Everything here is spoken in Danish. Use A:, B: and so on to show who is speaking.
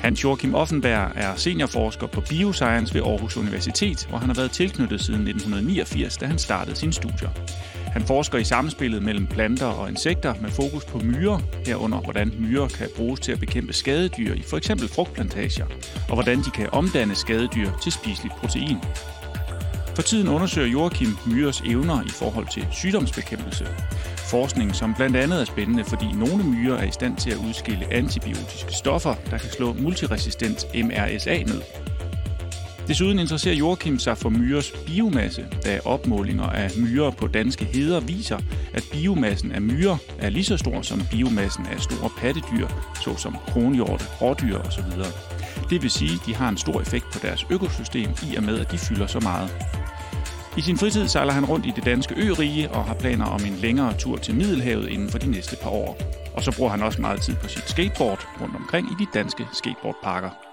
A: Hans Joachim Offenberg er seniorforsker på Bioscience ved Aarhus Universitet, hvor han har været tilknyttet siden 1989, da han startede sine studier. Han forsker i samspillet mellem planter og insekter med fokus på myrer, herunder hvordan myrer kan bruges til at bekæmpe skadedyr i f.eks. frugtplantager, og hvordan de kan omdanne skadedyr til spiseligt protein. For tiden undersøger Joachim myres evner i forhold til sygdomsbekæmpelse. Forskning, som blandt andet er spændende, fordi nogle myrer er i stand til at udskille antibiotiske stoffer, der kan slå multiresistent MRSA ned. Desuden interesserer Joachim sig for myres biomasse, da opmålinger af myrer på danske heder viser, at biomassen af myrer er lige så stor som biomassen af store pattedyr, såsom kronhjorte, rådyr osv. Det vil sige, at de har en stor effekt på deres økosystem i og med, at de fylder så meget. I sin fritid sejler han rundt i det danske ørige og har planer om en længere tur til Middelhavet inden for de næste par år. Og så bruger han også meget tid på sit skateboard rundt omkring i de danske skateboardparker.